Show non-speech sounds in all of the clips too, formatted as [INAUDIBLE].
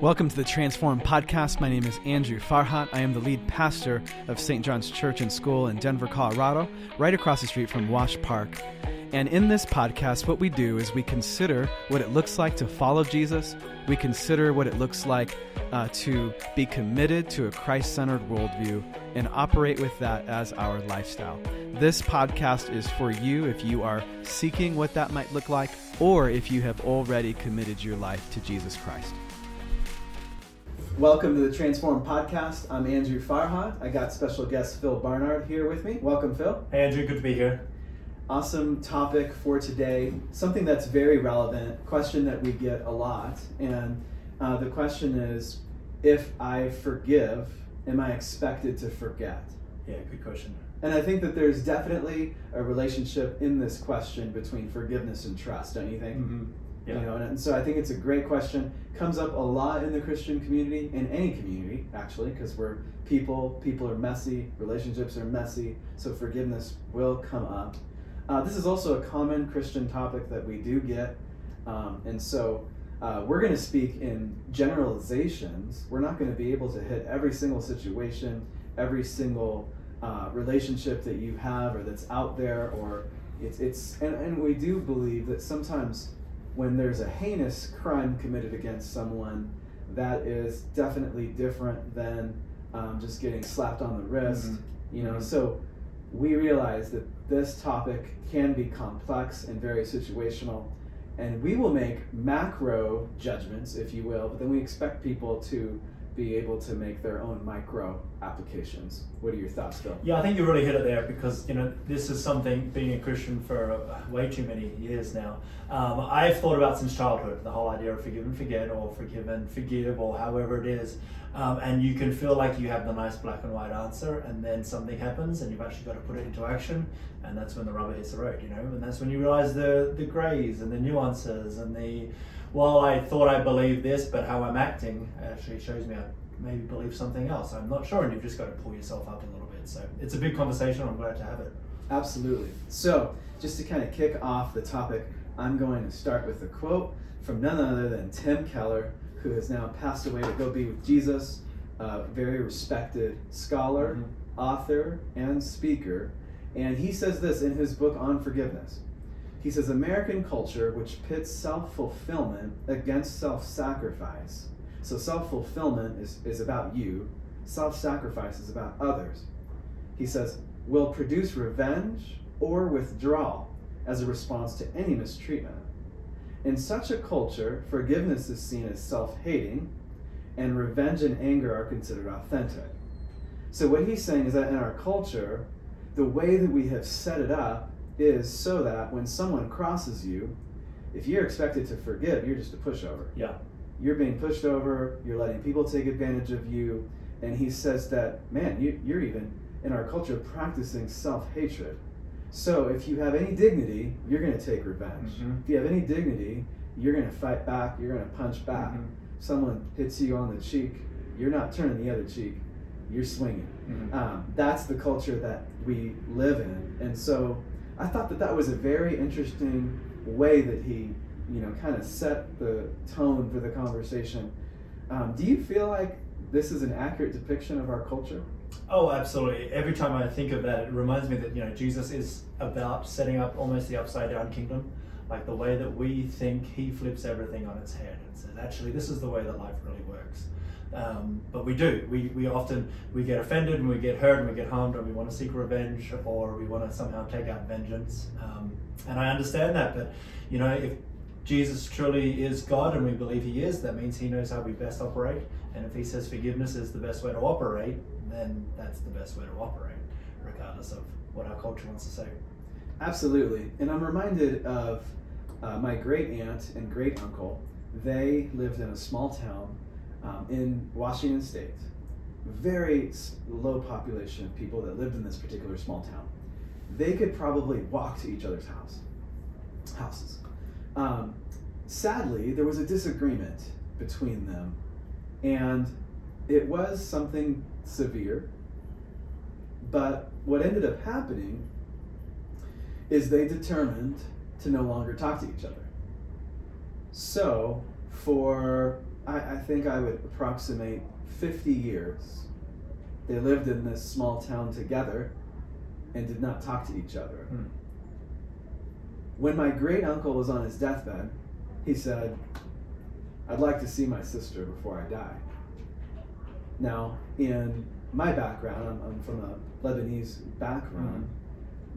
Welcome to the Transform Podcast. My name is Andrew Farhat. I am the lead pastor of St. John's Church and School in Denver, Colorado, right across the street from Wash Park. And in this podcast, what we do is we consider what it looks like to follow Jesus. We consider what it looks like uh, to be committed to a Christ centered worldview and operate with that as our lifestyle. This podcast is for you if you are seeking what that might look like or if you have already committed your life to Jesus Christ. Welcome to the Transform Podcast. I'm Andrew Farhat. I got special guest Phil Barnard here with me. Welcome, Phil. Hey, Andrew. Good to be here. Awesome topic for today. Something that's very relevant, question that we get a lot. And uh, the question is if I forgive, am I expected to forget? Yeah, good question. And I think that there's definitely a relationship in this question between forgiveness and trust, don't you think? Mm-hmm. Yeah. You know, and, and so I think it's a great question. Comes up a lot in the Christian community, in any community actually, because we're people. People are messy. Relationships are messy. So forgiveness will come up. Uh, this is also a common Christian topic that we do get, um, and so uh, we're going to speak in generalizations. We're not going to be able to hit every single situation, every single uh, relationship that you have or that's out there, or it's it's and, and we do believe that sometimes when there's a heinous crime committed against someone, that is definitely different than um, just getting slapped on the wrist. Mm-hmm. You know, mm-hmm. so we realize that this topic can be complex and very situational, and we will make macro judgments, if you will, but then we expect people to be able to make their own micro applications. What are your thoughts, Phil? Yeah, I think you really hit it there because you know this is something being a Christian for uh, way too many years now. Um, I've thought about since childhood the whole idea of forgive and forget, or forgive and forgive, or however it is. Um, and you can feel like you have the nice black and white answer, and then something happens, and you've actually got to put it into action, and that's when the rubber hits the road, you know. And that's when you realize the the grays and the nuances and the well, I thought I believed this, but how I'm acting actually shows me I maybe believe something else. I'm not sure, and you've just got to pull yourself up a little bit. So it's a big conversation. I'm glad to have it. Absolutely. So, just to kind of kick off the topic, I'm going to start with a quote from none other than Tim Keller, who has now passed away to go be with Jesus, a very respected scholar, mm-hmm. author, and speaker. And he says this in his book on forgiveness. He says American culture, which pits self fulfillment against self sacrifice. So self fulfillment is, is about you, self sacrifice is about others. He says, will produce revenge or withdrawal as a response to any mistreatment. In such a culture, forgiveness is seen as self hating, and revenge and anger are considered authentic. So, what he's saying is that in our culture, the way that we have set it up is so that when someone crosses you, if you're expected to forgive, you're just a pushover. Yeah. You're being pushed over, you're letting people take advantage of you. And he says that, man, you, you're even in our culture practicing self hatred. So if you have any dignity, you're going to take revenge. Mm-hmm. If you have any dignity, you're going to fight back, you're going to punch back. Mm-hmm. Someone hits you on the cheek, you're not turning the other cheek, you're swinging. Mm-hmm. Um, that's the culture that we live in. And so I thought that that was a very interesting way that he, you know, kind of set the tone for the conversation. Um, do you feel like this is an accurate depiction of our culture? Oh, absolutely. Every time I think of that, it reminds me that you know Jesus is about setting up almost the upside down kingdom, like the way that we think He flips everything on its head and says, actually, this is the way that life really works. Um, but we do. We, we often we get offended and we get hurt and we get harmed and we want to seek revenge or we want to somehow take out vengeance. Um, and I understand that, but you know, if Jesus truly is God and we believe He is, that means He knows how we best operate. And if He says forgiveness is the best way to operate, then that's the best way to operate, regardless of what our culture wants to say. Absolutely. And I'm reminded of uh, my great aunt and great uncle. They lived in a small town um, in Washington State, very low population of people that lived in this particular small town. They could probably walk to each other's house, houses. Um, sadly, there was a disagreement between them, and it was something severe. But what ended up happening is they determined to no longer talk to each other. So, for I, I think I would approximate 50 years. They lived in this small town together and did not talk to each other. Hmm. When my great uncle was on his deathbed, he said, I'd like to see my sister before I die. Now, in my background, I'm, I'm from a Lebanese background,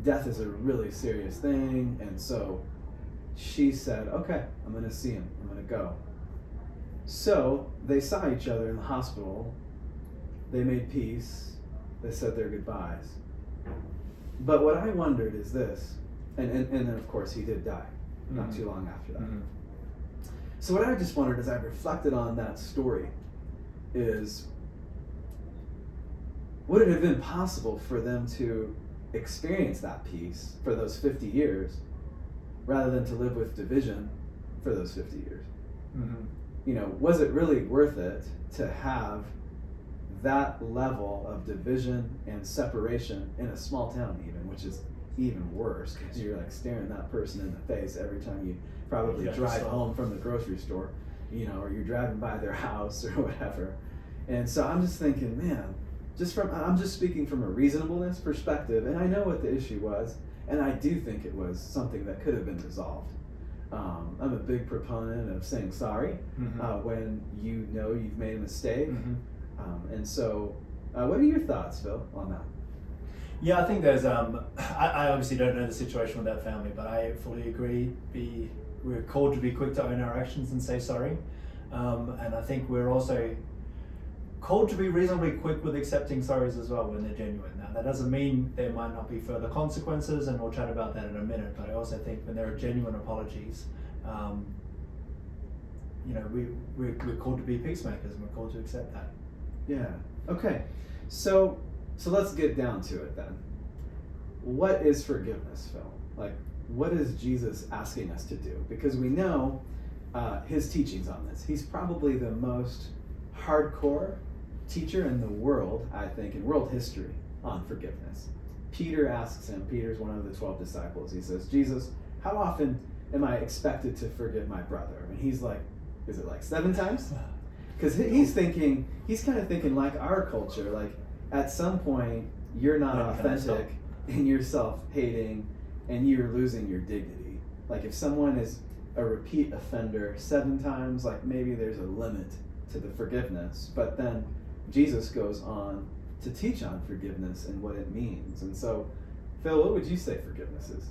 death is a really serious thing, and so she said, Okay, I'm gonna see him, I'm gonna go. So they saw each other in the hospital, they made peace, they said their goodbyes. But what I wondered is this, and, and, and then of course he did die not Mhm. too long after that. Mhm. So what I just wondered as I reflected on that story is would it have been possible for them to experience that peace for those 50 years rather than to live with division for those 50 years? Mhm. You know, was it really worth it to have that level of division and separation in a small town even, which is even worse because you're like staring that person in the face every time you probably Yeah, drive so- home from the grocery store, you know, or you're driving by their [LAUGHS] house or whatever. And so I'm just thinking, man, just from I'm just speaking from a reasonableness perspective, and I know what the issue was, and I do think it was something that could have been resolved. Um, I'm a big proponent of saying sorry Mhm. uh, when you know you've made a mistake. Mhm. Um, and so, uh, what are your thoughts, Phil, on that? Yeah, I think there's. Um, I, I obviously don't know the situation with that family, but I fully agree. Be we're called to be quick to own our actions and say sorry, um, and I think we're also called to be reasonably quick with accepting sorries as well when they're genuine. Now that doesn't mean there might not be further consequences, and we'll chat about that in a minute. But I also think when there are genuine apologies, um, you know, we we're, we're called to be peacemakers, and we're called to accept that. Yeah. Okay. So, so let's get down to it then. What is forgiveness, Phil? Like, what is Jesus asking us to do? Because we know uh, his teachings on this. He's probably the most hardcore teacher in the world, I think, in world history on forgiveness. Peter asks him, Peter's one of the 12 disciples, he says, Jesus, how often am I expected to forgive my brother? And he's like, is it like seven times? [LAUGHS] Because he's thinking, he's kind of thinking like our culture, like at some point you're not authentic and you're self hating and you're losing your dignity. Like if someone is a repeat offender seven times, like maybe there's a limit to the forgiveness. But then Jesus goes on to teach on forgiveness and what it means. And so, Phil, what would you say forgiveness is?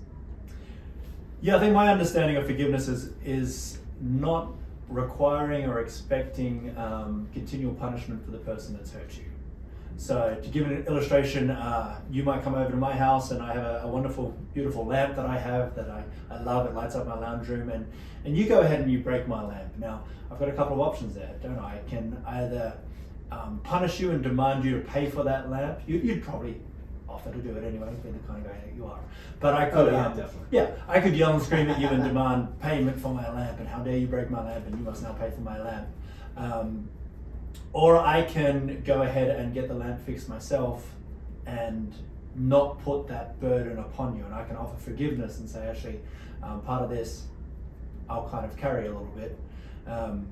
Yeah, I think my understanding of forgiveness is is not requiring or expecting um, continual punishment for the person that's hurt you. So, to give an illustration, uh, you might come over to my house and I have a, a wonderful, beautiful lamp that I have that I, I love. It lights up my lounge room, and, and you go ahead and you break my lamp. Now, I've got a couple of options there, don't I? I can either um, punish you and demand you to pay for that lamp. You, you'd probably offer to do it anyway, being the kind of guy that you are. But I could, Oh, yeah, um, definitely. yeah, I could yell and scream at you and demand payment for my lamp, and how dare you break my lamp, and you must now pay for my lamp. Um, or I can go ahead and get the lamp fixed myself and not put that burden upon you, and I can offer forgiveness and say, actually, um, part of this I'll kind of carry a little bit. Um,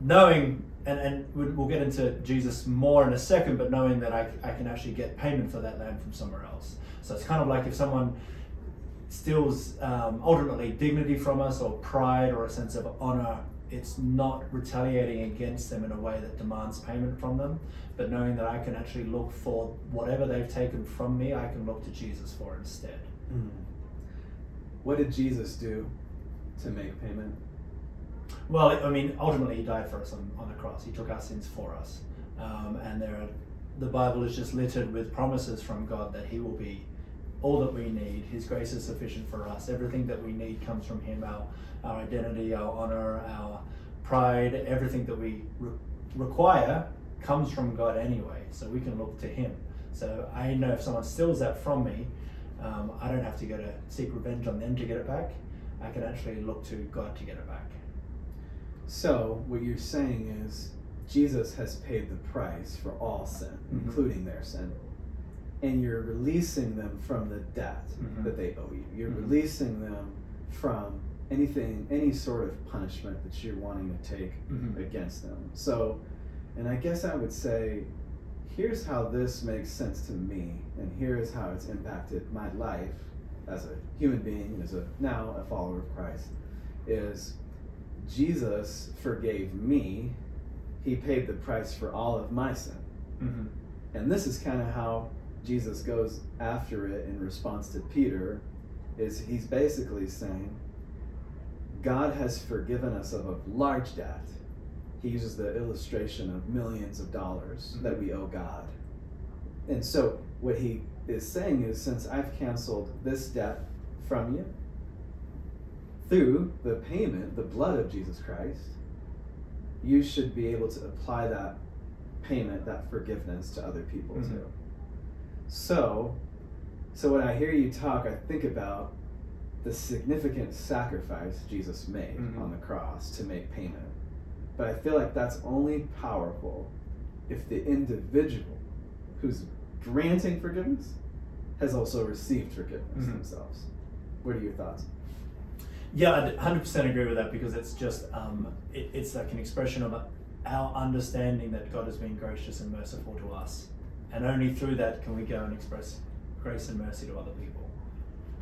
knowing, and, and we'll get into Jesus more in a second, but knowing that I, I can actually get payment for that land from somewhere else. So it's kind of like if someone steals um, ultimately dignity from us or pride or a sense of honor, it's not retaliating against them in a way that demands payment from them, but knowing that I can actually look for whatever they've taken from me, I can look to Jesus for instead. What did Jesus do to make payment? Well, I mean, ultimately, he died for us on, on the cross. He took our sins for us, um, and there are, the Bible is just littered with promises from God that He will be all that we need. His grace is sufficient for us. Everything that we need comes from Him. Our our identity, our honor, our pride, everything that we re- require comes from God anyway. So we can look to Him. So I know if someone steals that from me, um, I don't have to go to seek revenge on them to get it back. I can actually look to God to get it back. So, what you're saying is Jesus has paid the price for all sin, Mhm. including their sin. And you're releasing them from the debt Mhm. that they owe you. You're Mhm. releasing them from anything, any sort of punishment that you're wanting to take Mhm. against them. So, and I guess I would say, here's how this makes sense to me, and here's how it's impacted my life as a human being, as a now a follower of Christ, is Jesus forgave me. He paid the price for all of my sin. Mhm. And this is kind of how Jesus goes after it in response to Peter is he's basically saying God has forgiven us of a large debt. He uses the illustration of millions of dollars Mhm. that we owe God. And so what he is saying is since I've canceled this debt from you through the payment, the blood of Jesus Christ, you should be able to apply that payment, that forgiveness to other people Mhm. too. So, so when I hear you talk, I think about the significant sacrifice Jesus made Mhm. on the cross to make payment. But I feel like that's only powerful if the individual who's granting forgiveness has also received forgiveness Mhm. themselves. What are your thoughts? Yeah, I 100% agree with that because it's just, um, it, it's like an expression of our understanding that God has been gracious and merciful to us. And only through that can we go and express grace and mercy to other people.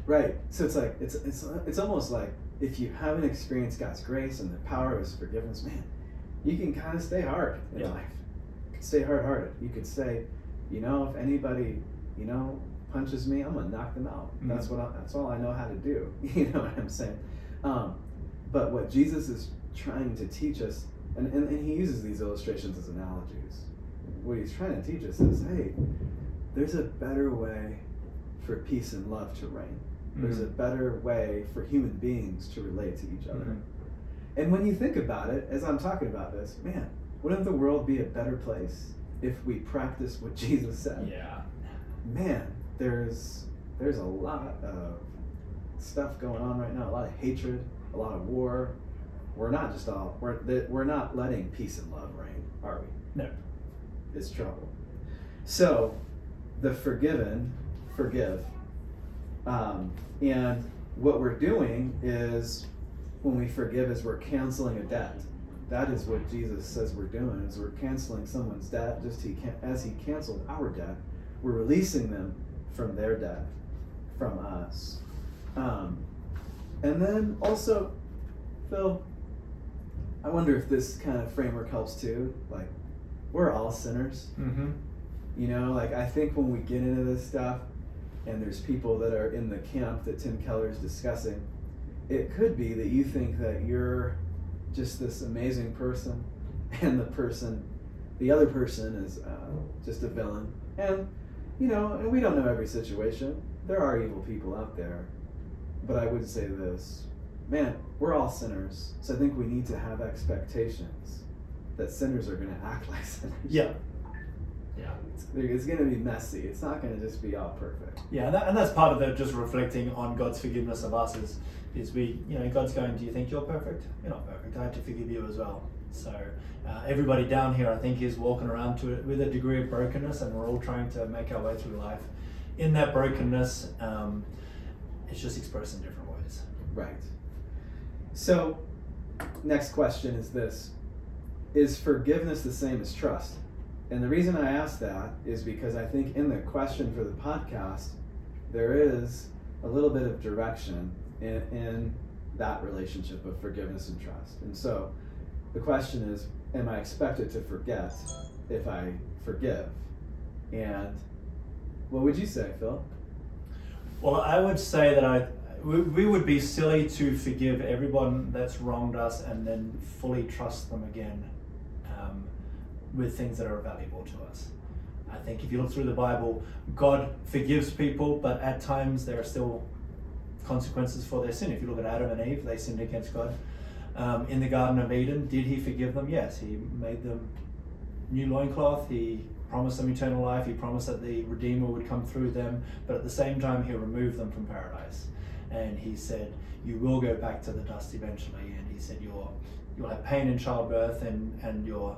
Right. So it's like it's it's it's almost like if you haven't experienced God's grace and the power of His forgiveness, man, you can kind of stay hard in Yeah. life. Stay hard-hearted. You could say, you know, if anybody, you know, punches me, I'm gonna knock them out. Mhm. That's what I, that's all I know how to do. [LAUGHS] You know what I'm saying? Um, but what Jesus is trying to teach us, and, and, and he uses these illustrations as analogies. What he's trying to teach us is, hey, there's a better way for peace and love to reign. There's a Mhm. better way for human beings to relate to each other. Mhm. And when you think about it, as I'm talking about this, man, wouldn't the world be a better place if we practice what [LAUGHS] Jesus said? Yeah. Man, there's there's a lot of stuff going on right now, a lot of hatred, a lot of war. We're not just all we're we're not letting peace and love reign, are we? No. It's trouble. So, the forgiven forgive. Um, and what we're doing is when we forgive is we're canceling a debt. That is what Jesus says we're doing is we're canceling someone's debt just he can as he canceled our debt. We're releasing them from their death from us. Um, and then also, Phil, I wonder if this kind of framework helps too. Like, we're all sinners. Mm-hmm. You know, like I think when we get into this stuff and there's people that are in the camp that Tim Keller is discussing, it could be that you think that you're just this amazing person [LAUGHS] and the person, the other person is uh, just a villain. And, you know, and we don't know every situation. There are evil people out there. But I would say this man, we're all sinners. So I think we need to have expectations that sinners are going to act [LAUGHS] like sinners. Yeah. Yeah. It's, it's going to be messy. It's not going to just be all perfect. Yeah, and, that, and that's part of it, just reflecting on God's forgiveness of us is, is we, you know, God's going, do you think you're perfect? You're not perfect. I have to forgive you as well. So uh, everybody down here, I think, is walking around to it with a degree of brokenness, and we're all trying to make our way through life. In that brokenness, um, it's just expressed in different ways. Right. So, next question is this Is forgiveness the same as trust? And the reason I ask that is because I think in the question for the podcast, there is a little bit of direction in, in that relationship of forgiveness and trust. And so the question is Am I expected to forget if I forgive? And what would you say, Phil? Well, I would say that I we, would be silly to forgive everyone that's wronged us and then fully trust them again um, with things that are valuable to us. I think if you look through the Bible, God forgives people, but at times there are still consequences for their sin. If you look at Adam and Eve, they sinned against God. Um, in the Garden of Eden, did he forgive them? Yes. He made them new loincloth. He promised them eternal life. He promised that the Redeemer would come through them. But at the same time, he removed them from paradise. And he said, You will go back to the dust eventually. And he said, You'll, you'll have pain in childbirth, and, and your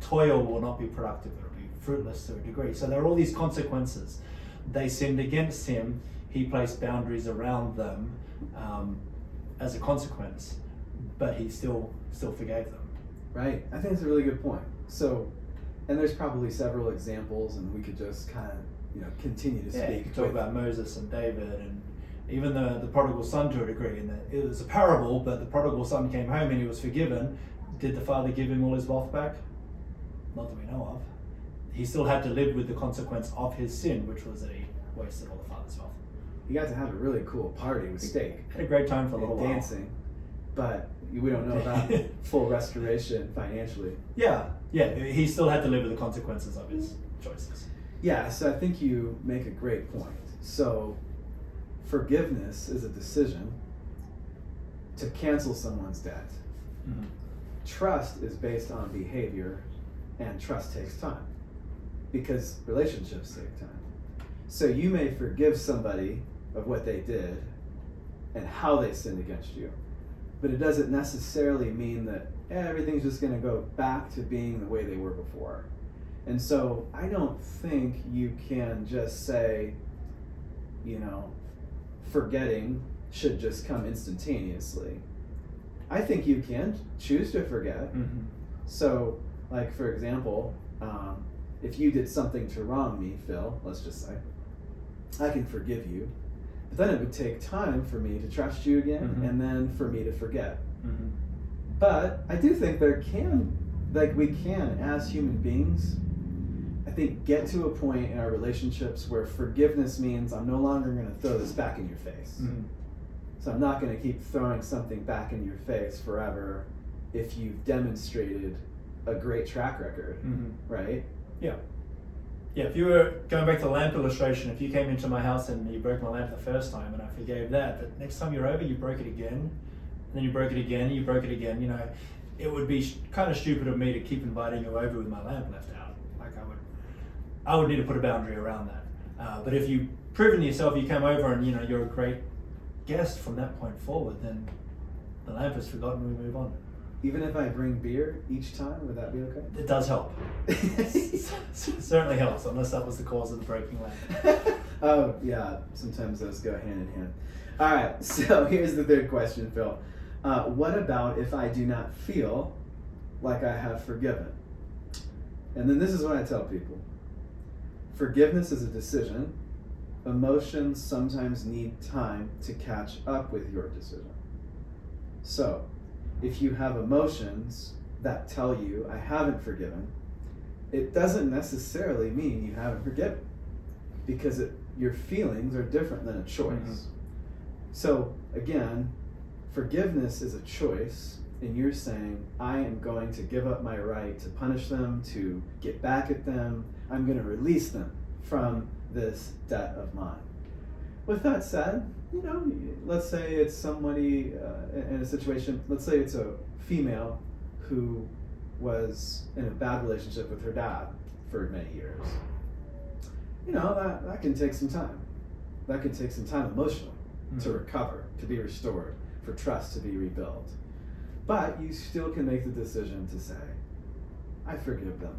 toil will not be productive. It'll be fruitless to a degree. So there are all these consequences. They sinned against him. He placed boundaries around them. Um, as a consequence, but he still still forgave them. Right. I think that's a really good point. So, and there's probably several examples, and we could just kind of, you know, continue to Yeah, you speak. could talk about Moses and David and even the, the prodigal son to a degree, in that it was a parable, but the prodigal son came home and he was forgiven. Did the father give him all his wealth back? Not that we know of. He still had to live with the consequence of his sin, which was that he wasted all the father's wealth. You got to have a really cool party with steak Had a great time for a little and while. But we don't know about [LAUGHS] full restoration financially. Yeah, yeah, he still had to live with the consequences of his choices. Yeah, so I think you make a great point. So, forgiveness is a decision to cancel someone's debt. Mhm. Trust is based on behavior, and trust takes time because relationships take time. So, you may forgive somebody of what they did and how they sinned against you, but it doesn't necessarily mean that eh, everything's just going to go back to being the way they were before. And so I don't think you can just say, you know, forgetting should just come instantaneously. I think you can choose to forget. Mhm. So, like, for example, um, if you did something to wrong me, Phil, let's just say, I can forgive you. But then it would take time for me to trust you again Mhm. and then for me to forget. Mhm. But I do think there can, like, we can, as human beings, I think, get to a point in our relationships where forgiveness means I'm no longer going to throw this back in your face. Mhm. So I'm not going to keep throwing something back in your face forever if you've demonstrated a great track record, Mhm. right? Yeah. Yeah, if you were going back to the lamp illustration, if you came into my house and you broke my lamp the first time and I forgave that, but next time you're over, you broke it again, and then you broke it again, you broke it again, you know, it would be sh- kind of stupid of me to keep inviting you over with my lamp left out. Like I would, I would need to put a boundary around that. Uh, but if you've proven yourself, you came over and you know you're a great guest from that point forward, then the lamp is forgotten. We move on. Even if I bring beer each time, would that be okay? It does help. [LAUGHS] It certainly helps, unless that was the cause of the breaking leg. [LAUGHS] oh yeah, sometimes those go hand in hand. All right, [LAUGHS] so here's the third question, Phil. Uh, what about if I do not feel like I have forgiven? And then this is what I tell people: forgiveness is a decision. Emotions sometimes need time to catch up with your decision. So, if you have emotions that tell you I haven't forgiven, it doesn't necessarily mean you haven't forgiven because it, your feelings are different than a choice. Mhm. So, again, forgiveness is a choice, and you're saying, I am going to give up my right to punish them, to get back at them. I'm going to release them from this debt of mine. With that said, you know, let's say it's somebody uh, in a situation, let's say it's a female who was in a bad relationship with her dad for many years. You know, that, that can take some time. That can take some time emotionally to Mhm. recover, to be restored, for trust to be rebuilt. But you still can make the decision to say, I forgive them.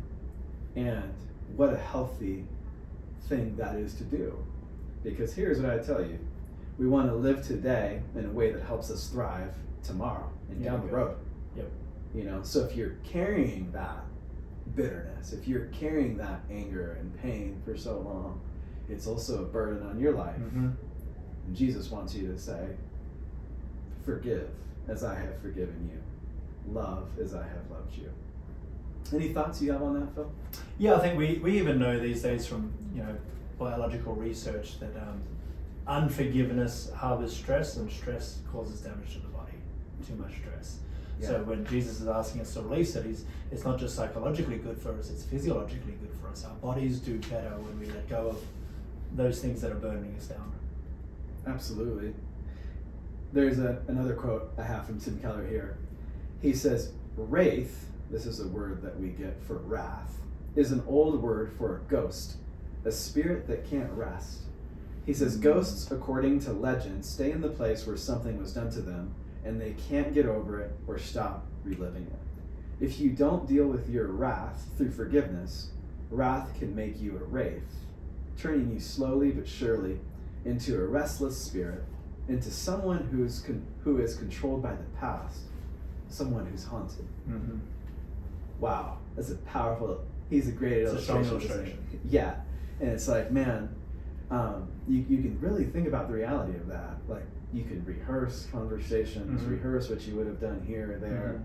And what a healthy thing that is to do. Because here's what I tell you we want to live today in a way that helps us thrive tomorrow and Yeah, down the road. Yep. You know, so if you're carrying that bitterness, if you're carrying that anger and pain for so long, it's also a burden on your life. Mhm. And Jesus wants you to say, Forgive as I have forgiven you, love as I have loved you. Any thoughts you have on that, Phil? Yeah, I think we, we even know these days from you know biological research that um, unforgiveness harbors stress, and stress causes damage to the body. Too much stress. Yeah. So when Jesus is asking us to release it, he's, it's not just psychologically good for us; it's physiologically good for us. Our bodies do better when we let go of those things that are burning us down. Absolutely. There's a, another quote I have from Tim Keller here. He says, Wraith, this is a word that we get for wrath, is an old word for a ghost, a spirit that can't rest. He says, Ghosts, according to legend, stay in the place where something was done to them, and they can't get over it or stop reliving it. If you don't deal with your wrath through forgiveness, wrath can make you a wraith, turning you slowly but surely into a restless spirit into someone who's con- who is controlled by the past, someone who's haunted. Mm-hmm. Wow, that's a powerful. He's a great It's a strong illustration. isn't illustration. Yeah, and it's like, man, um, you you can really think about the reality of that. Like, you could rehearse conversations, Mhm. rehearse what you would have done here or there.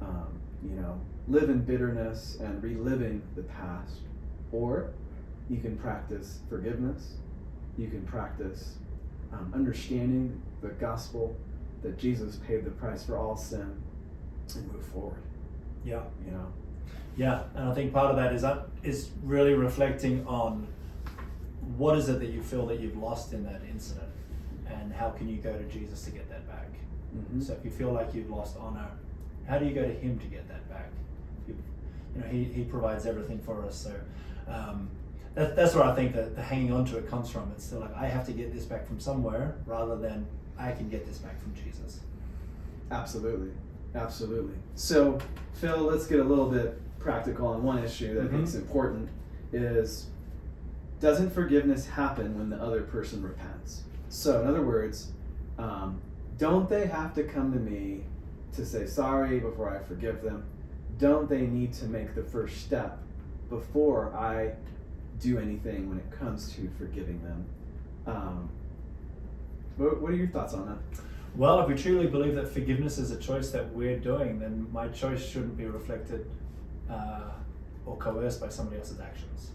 Mm-hmm. Um, you know, live in bitterness and reliving the past, or you can practice forgiveness. You can practice um, understanding the gospel that Jesus paid the price for all sin and move forward. Yeah. You know. Yeah, and I think part of that is that is really reflecting on what is it that you feel that you've lost in that incident, and how can you go to Jesus to get that back. Mhm. So if you feel like you've lost honor, how do you go to Him to get that back? You, you know, He, he provides everything for us. So um, that, that's where I think that the hanging on to it comes from. It's still like I have to get this back from somewhere, rather than I can get this back from Jesus. Absolutely. Absolutely. So, Phil, let's get a little bit practical on one issue that I think is Mhm. important is doesn't forgiveness happen when the other person repents? So, in other words, um, don't they have to come to me to say sorry before I forgive them? Don't they need to make the first step before I do anything when it comes to forgiving them? Um, what, what are your thoughts on that? Well, if we truly believe that forgiveness is a choice that we're doing, then my choice shouldn't be reflected uh, or coerced by somebody else's actions.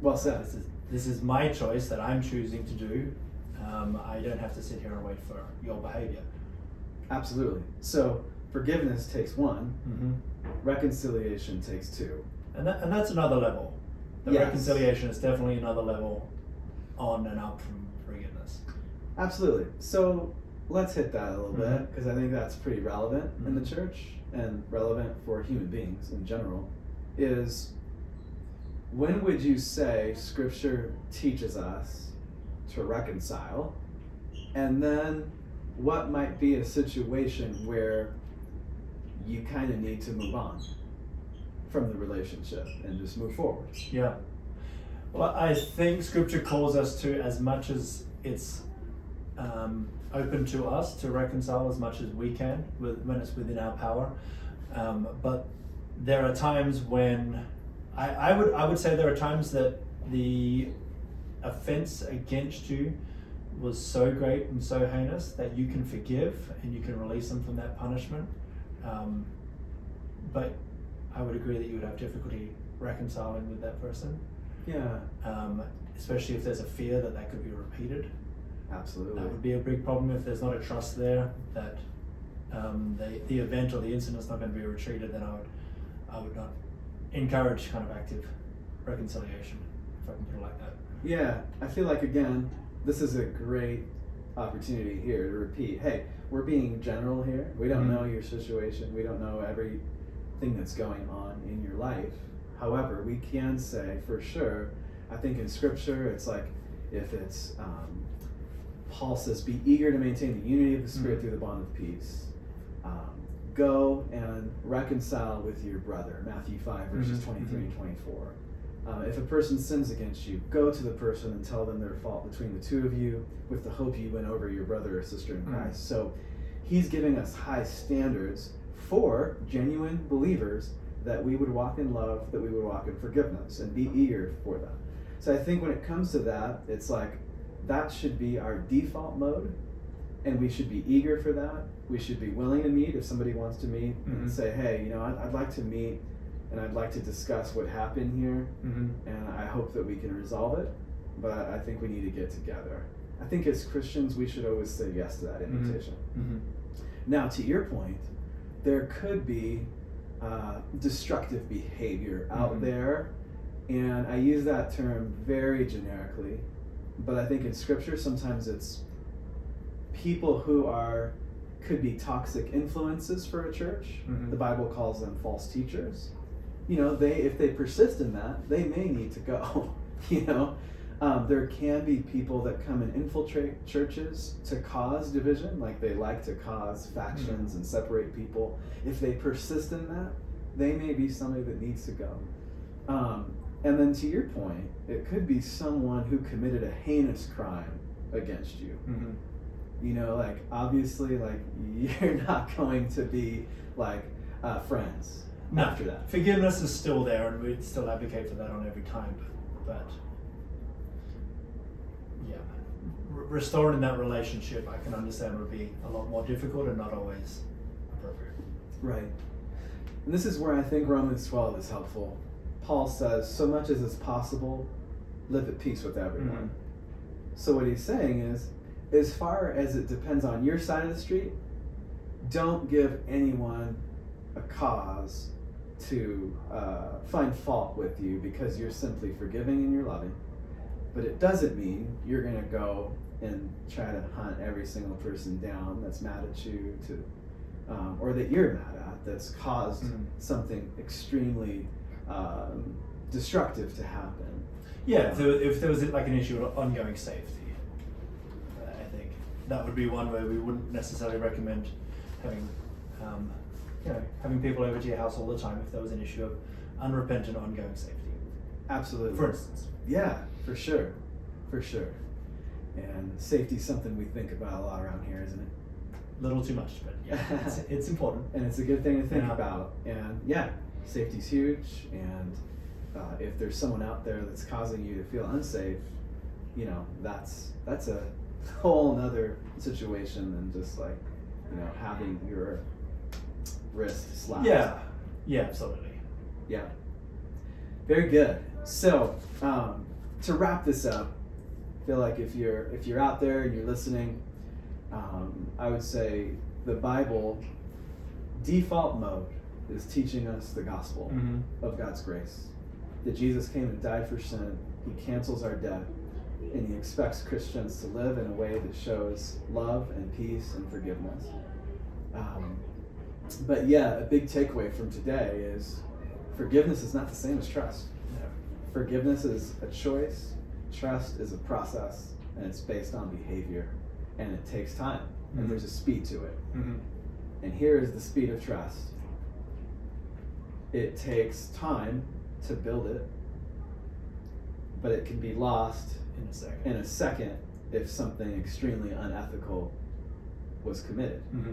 Well said. This is this is my choice that I'm choosing to do. Um, I don't have to sit here and wait for your behavior. Absolutely. So forgiveness takes one, Mm-hmm. reconciliation takes two. And that, and that's another level. The Yes. reconciliation is definitely another level on and up from forgiveness. Absolutely. So let's hit that a little bit Mhm. because I think that's pretty relevant in the Mhm. church and relevant for human beings in general. Is when would you say Scripture teaches us to reconcile? And then what might be a situation where you kind of need to move on from the relationship and just move forward? Yeah. Well, I think Scripture calls us to, as much as it's um, open to us, to reconcile as much as we can with, when it's within our power. Um, but there are times when I, I would I would say there are times that the offense against you was so great and so heinous that you can forgive and you can release them from that punishment. Um, but I would agree that you would have difficulty reconciling with that person, Yeah, um, especially if there's a fear that that could be repeated. absolutely. That would be a big problem if there's not a trust there that um, the, the event or the incident's not going to be retreated. Then I would I would not encourage kind of active reconciliation, if I can put it like that. Yeah, I feel like again, this is a great opportunity here to repeat. Hey, we're being general here. We don't Mhm. know your situation. We don't know everything that's going on in your life. However, we can say for sure. I think in Scripture, it's like if it's um, Paul says, "Be eager to maintain the unity of the Spirit Mhm. through the bond of peace." Um, go and reconcile with your brother. Matthew five verses Mhm, twenty-three mhm. and twenty-four. Uh, if a person sins against you, go to the person and tell them their fault between the two of you with the hope you win over your brother or sister in Mm. Christ. So he's giving us high standards for genuine believers that we would walk in love, that we would walk in forgiveness, and be eager for that. So I think when it comes to that, it's like that should be our default mode, and we should be eager for that. We should be willing to meet if somebody wants to meet Mhm. and say, hey, you know, I'd, I'd like to meet and I'd like to discuss what happened here Mm-hmm. and I hope that we can resolve it. But I think we need to get together. I think as Christians, we should always say yes to that Mhm. invitation. Mm-hmm. Now, to your point, there could be uh, destructive behavior out Mhm. there, and I use that term very generically, but I think in Scripture sometimes it's people who are could be toxic influences for a church. Mhm. The Bible calls them false teachers. You know, they if they persist in that, they may need to go. [LAUGHS] you know, um, there can be people that come and infiltrate churches to cause division, like they like to cause factions and separate people. If they persist in that, they may be somebody that needs to go. Um, and then to your point, it could be someone who committed a heinous crime against you. Mm-hmm. You know, like obviously, like [LAUGHS] you're not going to be like uh, friends No, after that. Forgiveness is still there, and we'd still advocate for that on every time. But yeah, R- restoring that relationship, I can understand would be a lot more difficult and not always appropriate. Right. And this is where I think Romans 12 is helpful. Paul says, so much as is possible, live at peace with everyone. So what he's saying is, as far as it depends on your side of the street, don't give anyone a cause to uh, find fault with you because you're simply forgiving and you're loving. But it doesn't mean you're going to go and try to hunt every single person down that's mad at you to, um, or that you're mad at that's caused Mhm. something extremely um, destructive to happen. Yeah, if there, if there was like an issue of ongoing safety, that would be one where we wouldn't necessarily recommend having, um, you know, having people over to your house all the time if there was an issue of unrepentant ongoing safety, Absolutely. for instance. Yeah, for sure, for sure. And safety's something we think about a lot around here, isn't it? Little too much, but yeah, [LAUGHS] it's, it's important. And it's a good thing to think Yeah. about. And yeah, safety's huge. And uh, if there's someone out there that's causing you to feel unsafe, you know, that's that's a whole nother situation than just like, you know, having your wrist slapped. Yeah, yeah, absolutely. Yeah. Very good. So, um, to wrap this up, I feel like if you're if you're out there and you're listening, um, I would say the Bible default mode is teaching us the gospel Mhm. of God's grace. That Jesus came and died for sin. He cancels our debt, and he expects Christians to live in a way that shows love and peace and forgiveness. Um, but yeah, a big takeaway from today is forgiveness is not the same as trust. Forgiveness is a choice, trust is a process, and it's based on behavior, and it takes time, and Mhm. there's a speed to it. Mm-hmm. And here is the speed of trust it takes time to build it, but it can be lost In a second. in a second if something extremely unethical was committed. mm-hmm.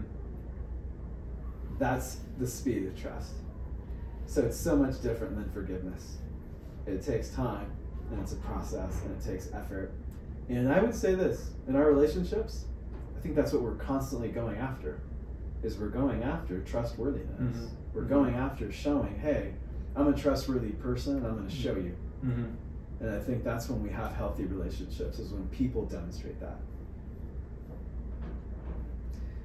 That's the speed of trust. So it's so much different than forgiveness. It takes time and it's a process and it takes effort. And I would say this in our relationships, I think that's what we're constantly going after. Is we're going after trustworthiness. Mhm. We're Mhm. going after showing, hey, I'm a trustworthy person and I'm going to show you. Mm-hmm. And I think that's when we have healthy relationships, is when people demonstrate that.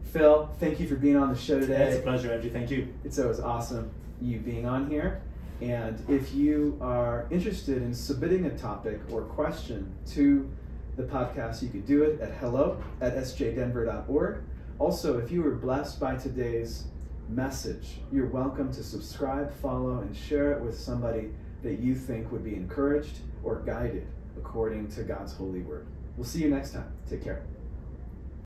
Phil, thank you for being on the show today. It's a pleasure, Andrew. Thank you. It's always awesome you being on here. And if you are interested in submitting a topic or question to the podcast, you could do it at hello at sjddenver.org. Also, if you were blessed by today's message, you're welcome to subscribe, follow, and share it with somebody that you think would be encouraged or guided according to God's holy word. We'll see you next time. Take care.